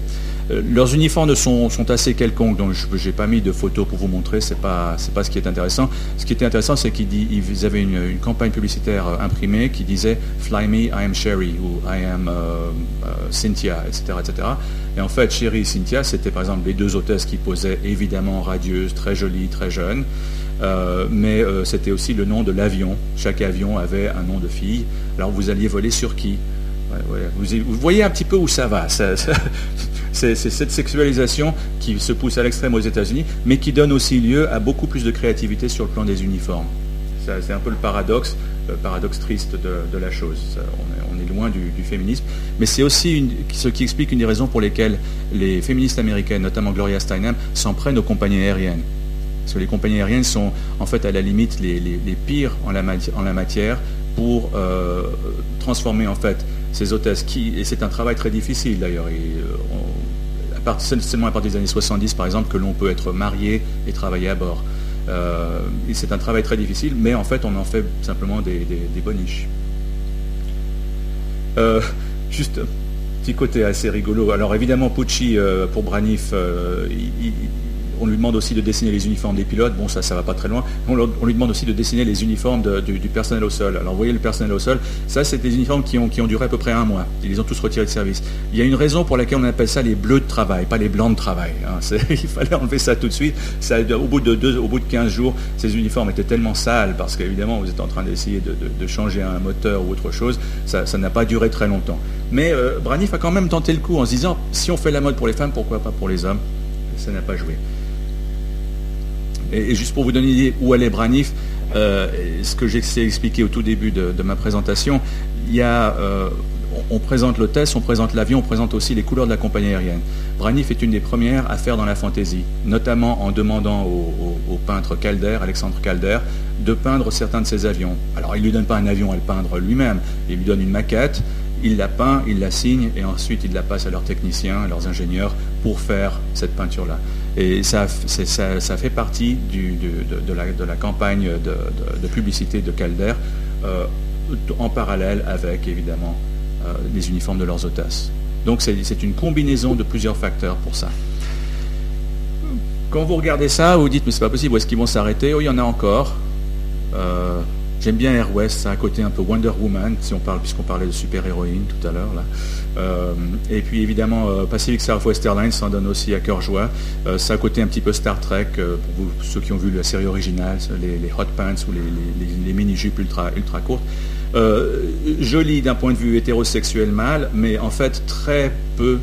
leurs uniformes sont, sont, assez quelconques, donc je n'ai pas mis de photos pour vous montrer, ce n'est pas, ce qui est intéressant. Ce qui était intéressant, c'est qu'ils avaient une, une, campagne publicitaire imprimée qui disait Fly me, I am Sherry, ou I am Cynthia, etc., etc. Et en fait, Sherry et Cynthia, c'était par exemple les deux hôtesses qui posaient évidemment radieuses, très jolies, très jeunes. Euh, mais euh, c'était aussi le nom de l'avion. Chaque avion avait un nom de fille. Alors vous alliez voler sur qui? Vous, voyez un petit peu où ça va. <laughs> c'est cette sexualisation qui se pousse à l'extrême aux États-Unis, mais qui donne aussi lieu à beaucoup plus de créativité sur le plan des uniformes. C'est un peu le paradoxe, le paradoxe triste de, la chose. on, est, loin du, féminisme, mais c'est aussi ce qui explique une des raisons pour lesquelles les féministes américaines, notamment Gloria Steinem, s'en prennent aux compagnies aériennes. Parce que les compagnies aériennes sont en fait à la limite les, pires en la, matière pour euh, transformer en fait ces hôtesses qui, et c'est un travail très difficile d'ailleurs, euh, seulement à partir des années 70 par exemple que l'on peut être marié et travailler à bord. Euh, c'est un travail très difficile, mais en fait on en fait simplement des, des, boniches. juste un petit côté assez rigolo. Alors évidemment Pucci pour Braniff, il, on lui demande aussi de dessiner les uniformes des pilotes. Bon, ça, ça va pas très loin. On, lui demande aussi de dessiner les uniformes du, personnel au sol. Alors, vous voyez le personnel au sol. Ça, c'est des uniformes qui ont, duré à peu près un mois. Ils les ont tous retirés de service. Il y a une raison pour laquelle on appelle ça les bleus de travail, pas les blancs de travail. Hein. <laughs> il fallait enlever ça tout de suite. Au, bout de au bout de 15 jours, ces uniformes étaient tellement sales parce qu'évidemment, vous êtes en train d'essayer de, changer un moteur ou autre chose. Ça n'a pas duré très longtemps. Mais euh, Braniff a quand même tenté le coup en se disant si on fait la mode pour les femmes, pourquoi pas pour les hommes? Ça n'a pas joué. Et, juste pour vous donner une idée où allait Branif, euh, ce que j'ai expliqué au tout début de, ma présentation, euh, on, présente l'hôtesse, on présente l'avion, on présente aussi les couleurs de la compagnie aérienne. Branif est une des premières à faire dans la fantaisie, notamment en demandant au, peintre Calder, Alexandre Calder, de peindre certains de ses avions. Alors il ne lui donne pas un avion à le peindre lui-même, il lui donne une maquette, il la peint, il la signe et ensuite il la passe à leurs techniciens, à leurs ingénieurs pour faire cette peinture-là. Et ça, ça, fait partie de, la, campagne de, publicité de Calder, euh, en parallèle avec évidemment euh, les uniformes de leurs hôtesses. Donc c'est une combinaison de plusieurs facteurs pour ça. Quand vous regardez ça, vous dites mais c'est pas possible, où est-ce qu'ils vont s'arrêter? Oh, il y en a encore. Euh, J'aime bien Air West, ça a un côté un peu Wonder Woman, puisqu'on parlait de super-héroïne tout à l'heure. là. Euh, et puis évidemment, euh, Pacific Southwest Airlines s'en donne aussi à cœur joie. Euh, ça a un côté un petit peu Star Trek, pour ceux qui ont vu la série originale, les, hot pants ou les, mini-jupes ultra, ultra courtes. joli d'un point de vue hétérosexuel mâle, mais en fait très peu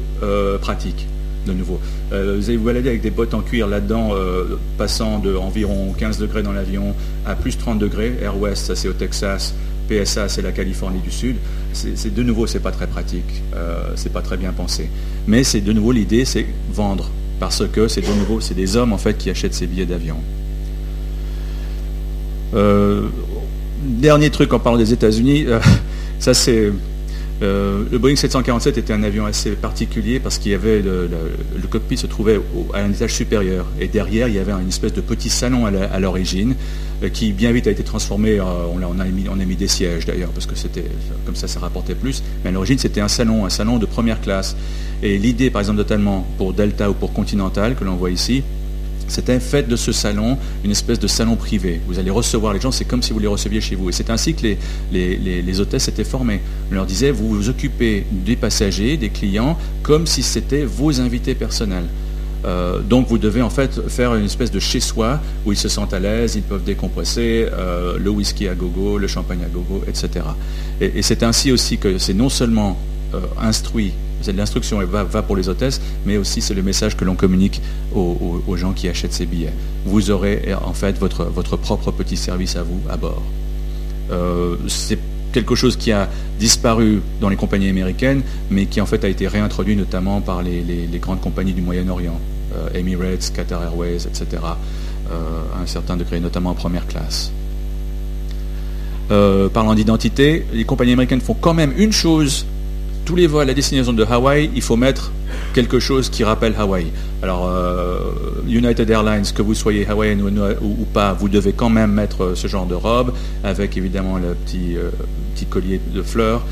pratique de nouveau. Euh, vous allez vous balader avec des bottes en cuir là-dedans, euh, passant de environ 15 degrés dans l'avion à plus 30 degrés. Air West, ça c'est au Texas. PSA, c'est la Californie du Sud. C'est de nouveau, c'est pas très pratique, euh, c'est pas très bien pensé. Mais c'est de nouveau l'idée, c'est vendre, parce que c'est de nouveau, c'est des hommes en fait qui achètent ces billets d'avion. dernier truc en parlant des États-Unis, <laughs> ça c'est euh, le Boeing 747 était un avion assez particulier parce qu'il y avait le, cockpit se trouvait à un étage supérieur et derrière il y avait une espèce de petit salon à l'origine euh, qui bien vite a été transformé. on, a, mis, on a mis des sièges d'ailleurs parce que c'était comme ça ça rapportait plus. Mais à l'origine c'était un salon, un salon de première classe. Et l'idée par exemple notamment pour Delta ou pour Continental que l'on voit ici, c'était fait de ce salon une espèce de salon privé. Vous allez recevoir les gens, c'est comme si vous les receviez chez vous. Et c'est ainsi que les, les, hôtesses étaient formés. On leur disait, vous vous occupez des passagers, des clients, comme si c'était vos invités personnels. Euh, donc vous devez en fait faire une espèce de chez-soi où ils se sentent à l'aise, ils peuvent décompresser, euh, le whisky à gogo, le champagne à gogo, etc. Et, c'est ainsi aussi que c'est non seulement euh, instruit c'est l'instruction, va, va pour les hôtesses, mais aussi c'est le message que l'on communique aux, gens qui achètent ces billets. Vous aurez en fait votre, propre petit service à vous à bord. Euh, c'est quelque chose qui a disparu dans les compagnies américaines, mais qui en fait a été réintroduit notamment par les, grandes compagnies du Moyen-Orient, euh, Emirates, Qatar Airways, etc., euh, à un certain degré, notamment en première classe. parlant d'identité, les compagnies américaines font quand même une chose tous les vols à destination de Hawaï, il faut mettre quelque chose qui rappelle Hawaï. Alors, euh, United Airlines, que vous soyez hawaïen ou, pas, vous devez quand même mettre ce genre de robe, avec évidemment le petit, euh, petit collier de fleurs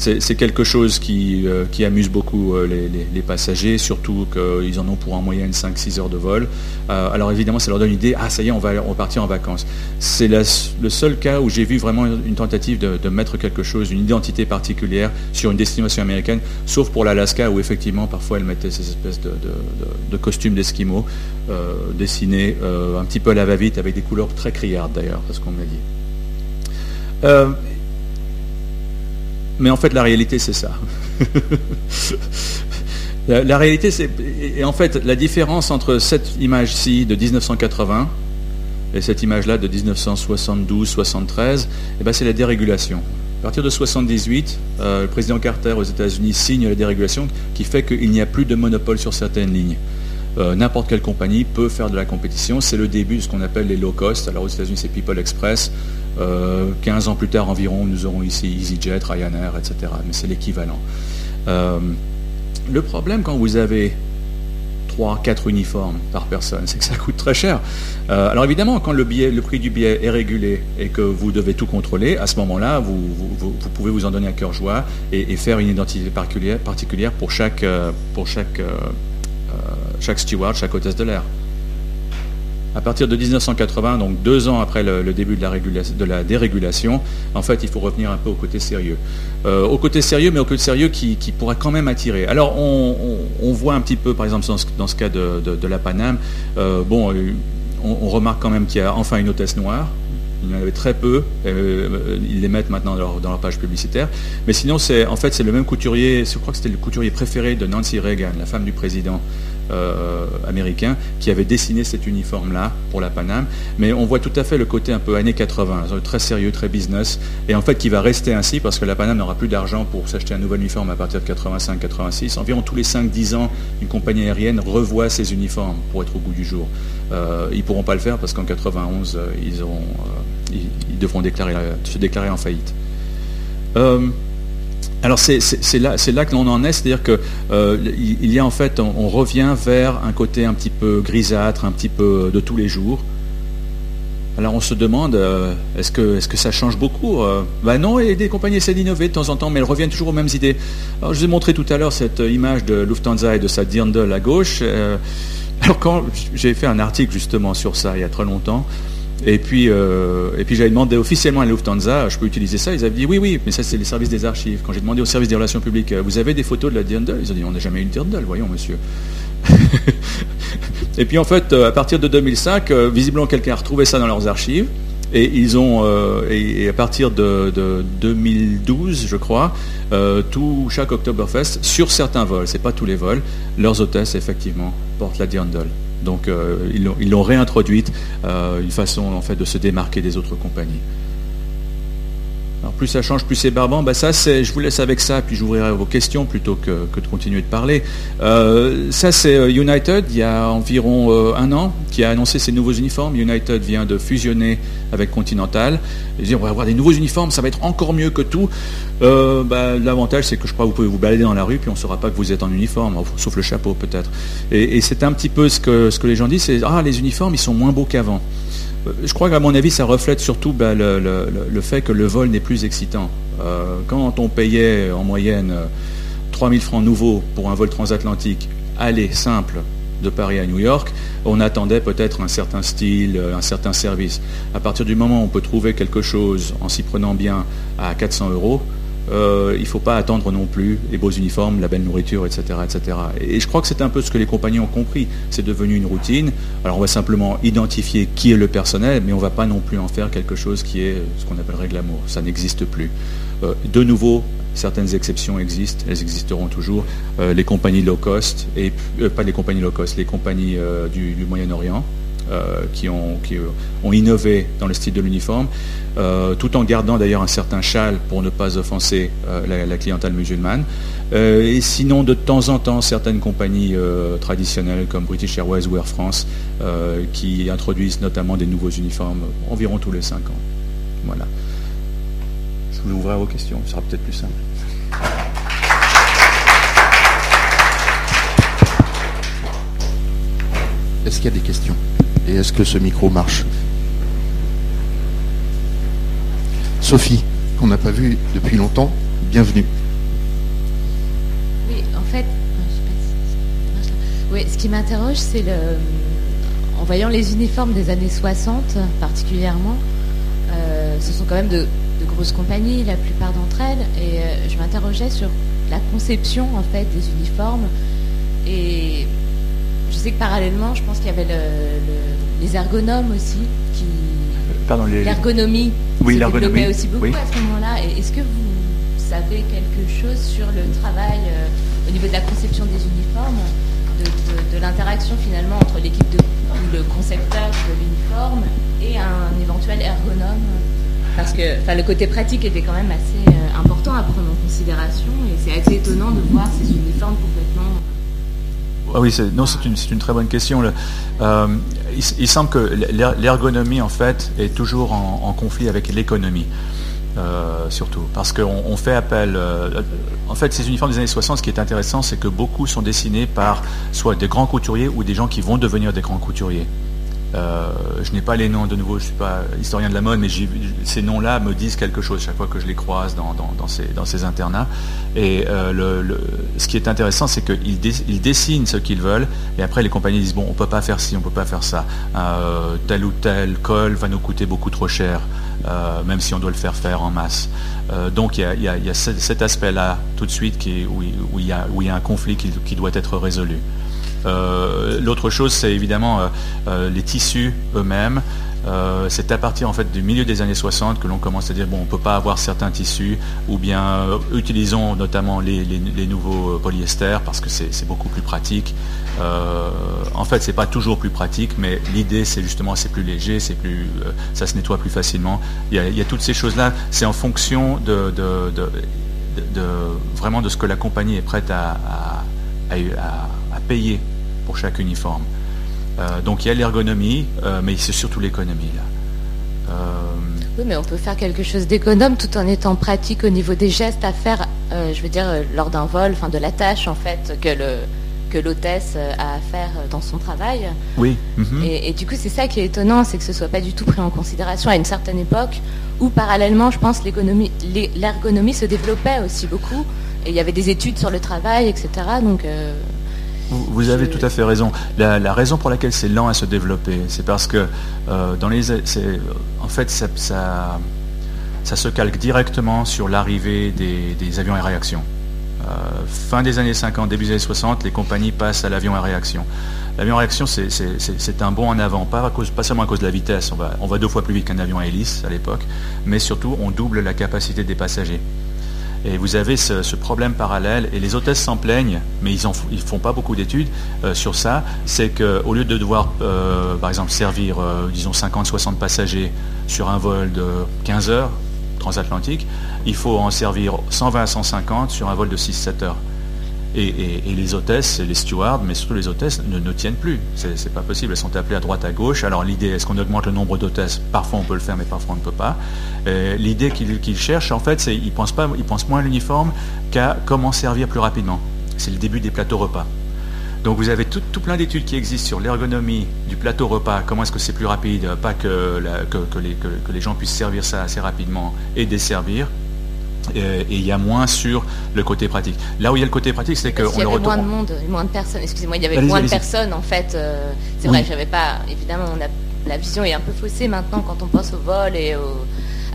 c'est quelque chose qui, euh, amuse beaucoup euh, les, passagers, surtout qu'ils en ont pour en moyenne 5-6 heures de vol. Euh, alors évidemment, ça leur donne l'idée, ah ça y est, on va, partir en vacances. C'est le seul cas où j'ai vu vraiment une tentative de, mettre quelque chose, une identité particulière sur une destination américaine, sauf pour l'Alaska où effectivement parfois elles mettaient ces espèces de, costumes d'esquimaux dessinés un petit peu à la va-vite avec des couleurs très criardes d'ailleurs, parce qu'on m'a dit. Mais en fait, la réalité, c'est ça. <laughs> la, réalité, c'est. Et en fait, la différence entre cette image-ci de 1980 et cette image-là de 1972-73, eh ben, c'est la dérégulation. À partir de 1978, euh, le président Carter aux États-Unis signe la dérégulation qui fait qu'il n'y a plus de monopole sur certaines lignes. Euh, n'importe quelle compagnie peut faire de la compétition. C'est le début de ce qu'on appelle les low cost. Alors aux États-Unis, c'est People Express. 15 euh, ans plus tard environ, nous aurons ici EasyJet, Ryanair, etc. Mais c'est l'équivalent. Euh, le problème quand vous avez 3, 4 uniformes par personne, c'est que ça coûte très cher. alors évidemment, quand le, prix du billet est régulé et que vous devez tout contrôler, à ce moment-là, vous, pouvez vous en donner à cœur joie et, faire une identité particulière, pour chaque steward, chaque hôtesse de l'air. À partir de 1980, donc deux ans après le, début de la, dérégulation, en fait, il faut revenir un peu au côté sérieux. Euh, au côté sérieux, mais au côté sérieux qui, pourrait quand même attirer. Alors, on, voit un petit peu, par exemple, dans ce, cas de, la Paname, euh, bon, euh, on, remarque quand même qu'il y a enfin une hôtesse noire, il y en avait très peu. ils les mettent maintenant dans leur, page publicitaire. Mais sinon, c'est en fait c'est le même couturier. Je crois que c'était le couturier préféré de Nancy Reagan, la femme du président. Euh, américain qui avait dessiné cet uniforme-là pour la Paname. Mais on voit tout à fait le côté un peu années 80, très sérieux, très business, et en fait qui va rester ainsi parce que la Paname n'aura plus d'argent pour s'acheter un nouvel uniforme à partir de 85-86. Environ tous les 5-10 ans, une compagnie aérienne revoit ses uniformes pour être au goût du jour. Euh, ils ne pourront pas le faire parce qu'en 91, euh, ils, auront, ils, devront déclarer, se déclarer en faillite. Alors c'est là, que l'on en est, c'est-à-dire qu'il euh, y a en fait, on, revient vers un côté un petit peu grisâtre, un petit peu de tous les jours. Alors on se demande, euh, est-ce que, ça change beaucoup euh, Ben non, et des compagnies essaient d'innover de temps en temps, mais elles reviennent toujours aux mêmes idées. Alors je vous ai montré tout à l'heure cette image de Lufthansa et de sa dirndl à gauche. alors quand j'ai fait un article justement sur ça il y a très longtemps, et puis, euh, puis j'avais demandé officiellement à Lufthansa, je peux utiliser ça Ils avaient dit oui, oui, mais ça c'est les services des archives. Quand j'ai demandé au service des relations publiques, euh, vous avez des photos de la Dirndl? Ils ont dit on n'a jamais eu une Dirndl, voyons monsieur. <laughs> et puis en fait, euh, à partir de 2005, visiblement quelqu'un a retrouvé ça dans leurs archives. Et ils ont, et, à partir de, 2012, je crois, tout chaque Oktoberfest, sur certains vols, c'est pas tous les vols, leurs hôtesses effectivement portent la Dirndl. Donc euh, ils l'ont réintroduite, euh, une façon en fait de se démarquer des autres compagnies. Plus ça change, plus c'est barbant. Bah je vous laisse avec ça, puis j'ouvrirai vos questions plutôt que, de continuer de parler. Euh, ça, c'est euh, United, il y a environ euh, un an, qui a annoncé ses nouveaux uniformes. United vient de fusionner avec Continental. Ils disent, on va avoir des nouveaux uniformes, ça va être encore mieux que tout. Bah, l'avantage, c'est que je crois que vous pouvez vous balader dans la rue, puis on ne saura pas que vous êtes en uniforme, sauf le chapeau peut-être. Et, c'est un petit peu ce que, ce que les gens disent, c'est, ah, les uniformes, ils sont moins beaux qu'avant. Euh, je crois qu'à mon avis, ça reflète surtout ben, le, fait que le vol n'est plus excitant. Euh, quand on payait en moyenne 3000 euh, francs nouveaux pour un vol transatlantique, aller simple de Paris à New York, on attendait peut-être un certain style, un certain service. À partir du moment où on peut trouver quelque chose en s'y prenant bien à 400 euros, euh, il ne faut pas attendre non plus les beaux uniformes, la belle nourriture, etc. Et je crois que c'est un peu ce que les compagnies ont compris. C'est devenu une routine. Alors on va simplement identifier qui est le personnel, mais on ne va pas non plus en faire quelque chose qui est ce qu'on appellerait glamour. Ça n'existe plus. Euh, de nouveau, certaines exceptions existent, elles existeront toujours. Euh, les compagnies low cost, et pas les compagnies low cost, les compagnies du Moyen-Orient, euh, qui, ont, innové dans le style de l'uniforme, euh, tout en gardant d'ailleurs un certain châle pour ne pas offenser euh, la, la, clientèle musulmane. et sinon, de temps en temps, certaines compagnies traditionnelles comme British Airways ou Air France qui introduisent notamment des nouveaux uniformes environ tous les 5 ans. Voilà. Je voulais ouvrir vos questions, ce sera peut-être plus simple. Est-ce qu'il y a des questions? Et est-ce que ce micro marche? Sophie, qu'on n'a pas vue depuis longtemps, bienvenue. Oui, en fait, oui, ce qui m'interroge, c'est le, en voyant les uniformes des années 60 particulièrement, euh, ce sont quand même de, grosses compagnies, la plupart d'entre elles, et euh, je m'interrogeais sur la conception en fait des uniformes. Et je sais que parallèlement, je pense qu'il y avait les ergonomes aussi qui Pardon, l'ergonomie oui, l'ergonomie aussi beaucoup à ce moment-là. Est-ce que vous savez quelque chose sur le travail euh, au niveau de la conception des uniformes, de, l'interaction finalement entre l'équipe de le concepteur de l'uniforme et un éventuel ergonome? Parce que le côté pratique était quand même assez euh, important à prendre en considération et c'est assez étonnant de voir ces uniformes complètement ah oui, non, c'est une, très bonne question. Euh, il, semble que l'ergonomie, en fait, est toujours en, conflit avec l'économie. Euh, surtout, parce qu'on fait appel. Euh, en fait, ces uniformes des années 60, ce qui est intéressant, c'est que beaucoup sont dessinés par soit des grands couturiers ou des gens qui vont devenir des grands couturiers. Euh, je n'ai pas les noms de nouveau, je ne suis pas historien de la mode, mais ces noms-là me disent quelque chose chaque fois que je les croise dans, ces, internats. Et euh, ce qui est intéressant, c'est qu'ils dessinent ce qu'ils veulent, et après les compagnies disent, bon, on ne peut pas faire ci, on ne peut pas faire ça. Euh, tel ou tel col va nous coûter beaucoup trop cher, même si on doit le faire faire en masse. donc il y a, cet aspect-là tout de suite où, il y a, un conflit qui doit être résolu. Euh, l'autre chose, c'est évidemment euh, euh, les tissus eux-mêmes. c'est à partir en fait du milieu des années 60 que l'on commence à dire bon on ne peut pas avoir certains tissus ou bien utilisons notamment les, nouveaux polyester parce que c'est beaucoup plus pratique. en fait c'est pas toujours plus pratique mais l'idée c'est justement c'est plus léger, c'est plus ça se nettoie plus facilement. Il y a, toutes ces choses là, c'est en fonction de, vraiment de ce que la compagnie est prête à payer pour chaque uniforme. Euh, donc il y a l'ergonomie, euh, mais c'est surtout l'économie là. Euh, oui, mais on peut faire quelque chose d'économe tout en étant pratique au niveau des gestes à faire, je veux dire, lors d'un vol, enfin de la tâche en fait que le que l'hôtesse a à faire dans son travail. Oui. Mhm. Et, du coup, c'est ça qui est étonnant, c'est que ce soit pas du tout pris en considération à une certaine époque où, parallèlement, je pense, l'ergonomie se développait aussi beaucoup. Et il y avait des études sur le travail, etc. Donc, vous, avez tout à fait raison. La, raison pour laquelle c'est lent à se développer, c'est parce que euh, en fait, ça, se calque directement sur l'arrivée des, avions à réaction. Euh, fin des années 50, début des années 60, les compagnies passent à l'avion à réaction. L'avion à réaction, c'est un bond en avant, pas seulement à cause de la vitesse, on va, on va deux fois plus vite qu'un avion à hélice à l'époque, mais surtout on double la capacité des passagers. Et vous avez ce, problème parallèle, et les hôtesses s'en plaignent, mais ils ne font pas beaucoup d'études euh, sur ça, c'est qu'au lieu de devoir, euh, par exemple, servir, euh, disons, 50-60 passagers sur un vol de 15 heures transatlantique, il faut en servir 120 à 150 sur un vol de 6-7 heures. Et, les hôtesses, les stewards, mais surtout les hôtesses, ne, tiennent plus. C'est pas possible. Elles sont appelées à droite, à gauche. Alors l'idée, est-ce qu'on augmente le nombre d'hôtesses? Parfois on peut le faire, mais parfois on ne peut pas. L'idée qu'ils cherchent, en fait, c'est qu'ils pensent, pensent moins à l'uniforme qu'à comment servir plus rapidement. C'est le début des plateaux repas. Donc vous avez tout, plein d'études qui existent sur l'ergonomie du plateau repas, comment est-ce que c'est plus rapide, pas que, les, gens puissent servir ça assez rapidement et desservir, et il y a moins sur le côté pratique. Là où il y a le côté pratique, c'est qu'on le retrouve. moins de monde, moins de personnes. Excusez-moi, il y avait moins de personnes en fait. Euh, c'est vrai, j'avais pas. Évidemment, on a, la vision est un peu faussée maintenant quand on pense au vol et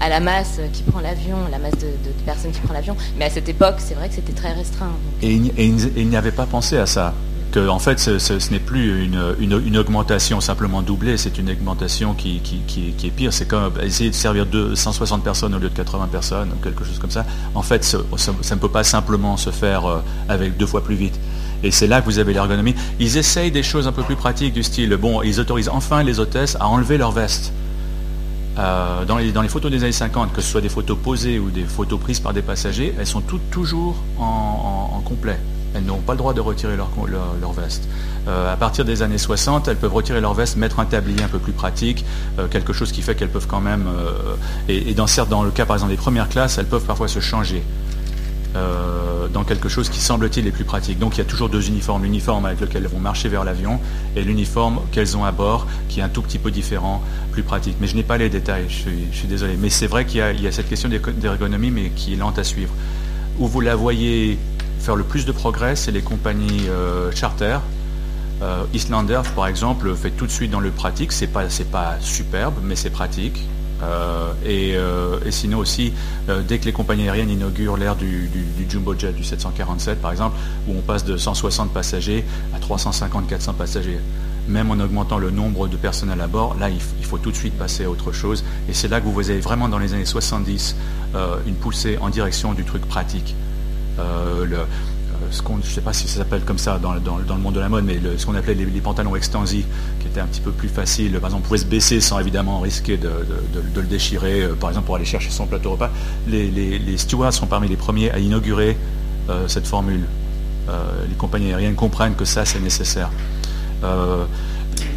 à la masse qui prend l'avion, la masse de, personnes qui prend l'avion. Mais à cette époque, c'est vrai que c'était très restreint. Et il n'y avait pas pensé à ça en fait ce, n'est plus une, augmentation simplement doublée, c'est une augmentation qui, est pire. C'est comme essayer de servir 160 personnes au lieu de 80 personnes quelque chose comme ça. En fait, ça, ne peut pas simplement se faire euh, avec deux fois plus vite. Et c'est là que vous avez l'ergonomie. Ils essayent des choses un peu plus pratiques du style, bon, ils autorisent enfin les hôtesses à enlever leur veste. Euh, dans, les, photos des années 50, que ce soit des photos posées ou des photos prises par des passagers, elles sont toutes toujours en complet. Elles n'ont pas le droit de retirer leur, veste. Euh, à partir des années 60, elles peuvent retirer leur veste, mettre un tablier un peu plus pratique, euh, quelque chose qui fait qu'elles peuvent quand même, euh, et, dans, dans le cas par exemple des premières classes, elles peuvent parfois se changer. dans quelque chose qui semble-t-il est plus pratique. Donc il y a toujours deux uniformes, l'uniforme avec lequel elles vont marcher vers l'avion et l'uniforme qu'elles ont à bord, qui est un tout petit peu différent, plus pratique. Mais je n'ai pas les détails, je suis, désolé. Mais c'est vrai qu'il y, a cette question d'ergonomie, mais qui est lente à suivre. Où vous la voyez faire le plus de progrès, c'est les compagnies euh, charter. Euh, Islander, par exemple, fait tout de suite dans le pratique. C'est pas, pas superbe, mais c'est pratique. Euh, euh, et, sinon aussi, dès que les compagnies aériennes inaugurent l'ère du, jumbo jet du 747 par exemple, où on passe de 160 passagers à 350-400 passagers, même en augmentant le nombre de personnel à bord, là il, faut tout de suite passer à autre chose. Et c'est là que vous voyez vraiment dans les années 70 une poussée en direction du truc pratique. Le, ce qu'on, je ne sais pas si ça s'appelle comme ça dans, le monde de la mode, mais ce qu'on appelait les, pantalons extensis, qui étaient un petit peu plus faciles. Par exemple, on pouvait se baisser sans évidemment risquer de, le déchirer, euh, par exemple pour aller chercher son plateau repas. Les, stewards sont parmi les premiers à inaugurer euh, cette formule. Euh, les compagnies aériennes comprennent que ça, c'est nécessaire.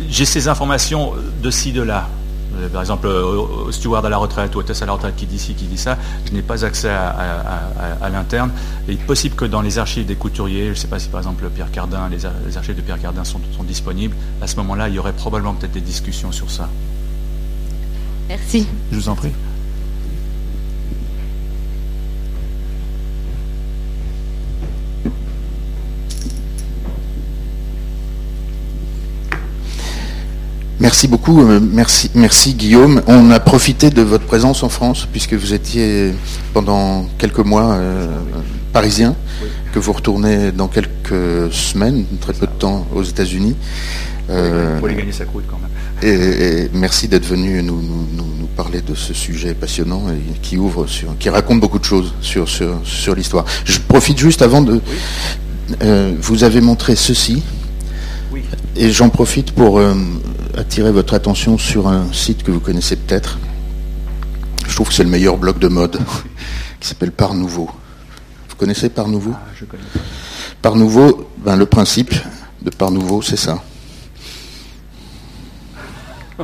j'ai ces informations de ci, de là. Euh, par exemple, au steward à la retraite ou hôtesse à la retraite qui dit ci, qui dit ça, je n'ai pas accès à, l'interne. Il est possible que dans les archives des couturiers, je ne sais pas si par exemple Pierre Cardin, les, archives de Pierre Cardin sont, sont disponibles, à ce moment-là, il y aurait probablement peut-être des discussions sur ça. Merci. Je vous en prie. Merci beaucoup, euh, merci, merci Guillaume. On a profité de votre présence en France puisque vous étiez pendant quelques mois euh, parisien, que vous retournez dans quelques semaines, très peu de temps aux États-Unis. Euh, aller gagner sa croûte quand même. Et, merci d'être venu nous, nous, parler de ce sujet passionnant et qui ouvre sur, qui raconte beaucoup de choses sur, sur, sur l'histoire. Je profite juste avant de. Euh, vous avez montré ceci. Oui. Et j'en profite pour attirer votre attention sur un site que vous connaissez peut-être. Je trouve que c'est le meilleur blog de mode, <laughs> qui s'appelle Par Nouveau. Vous connaissez Par Nouveau ah, je connais. Par Nouveau, ben, le principe de Par Nouveau, c'est ça. <laughs>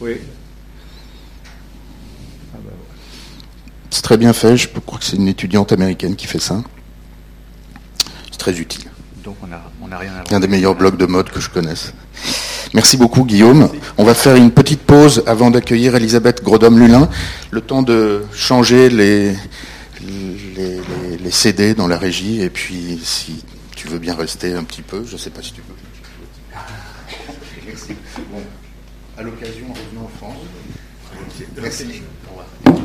oui. Ah, ben, c'est très bien fait, je crois que c'est une étudiante américaine qui fait ça. C'est très utile. Donc on n'a rien à Un des meilleurs blogs de mode que je connaisse. Merci beaucoup Guillaume. On va faire une petite pause avant d'accueillir Elisabeth Grodhomme-Lulin. Le temps de changer les, les, CD dans la régie et puis si tu veux bien rester un petit peu, je ne sais pas si tu veux. Merci. Bon, à l'occasion, revenons en France. Merci. Au revoir.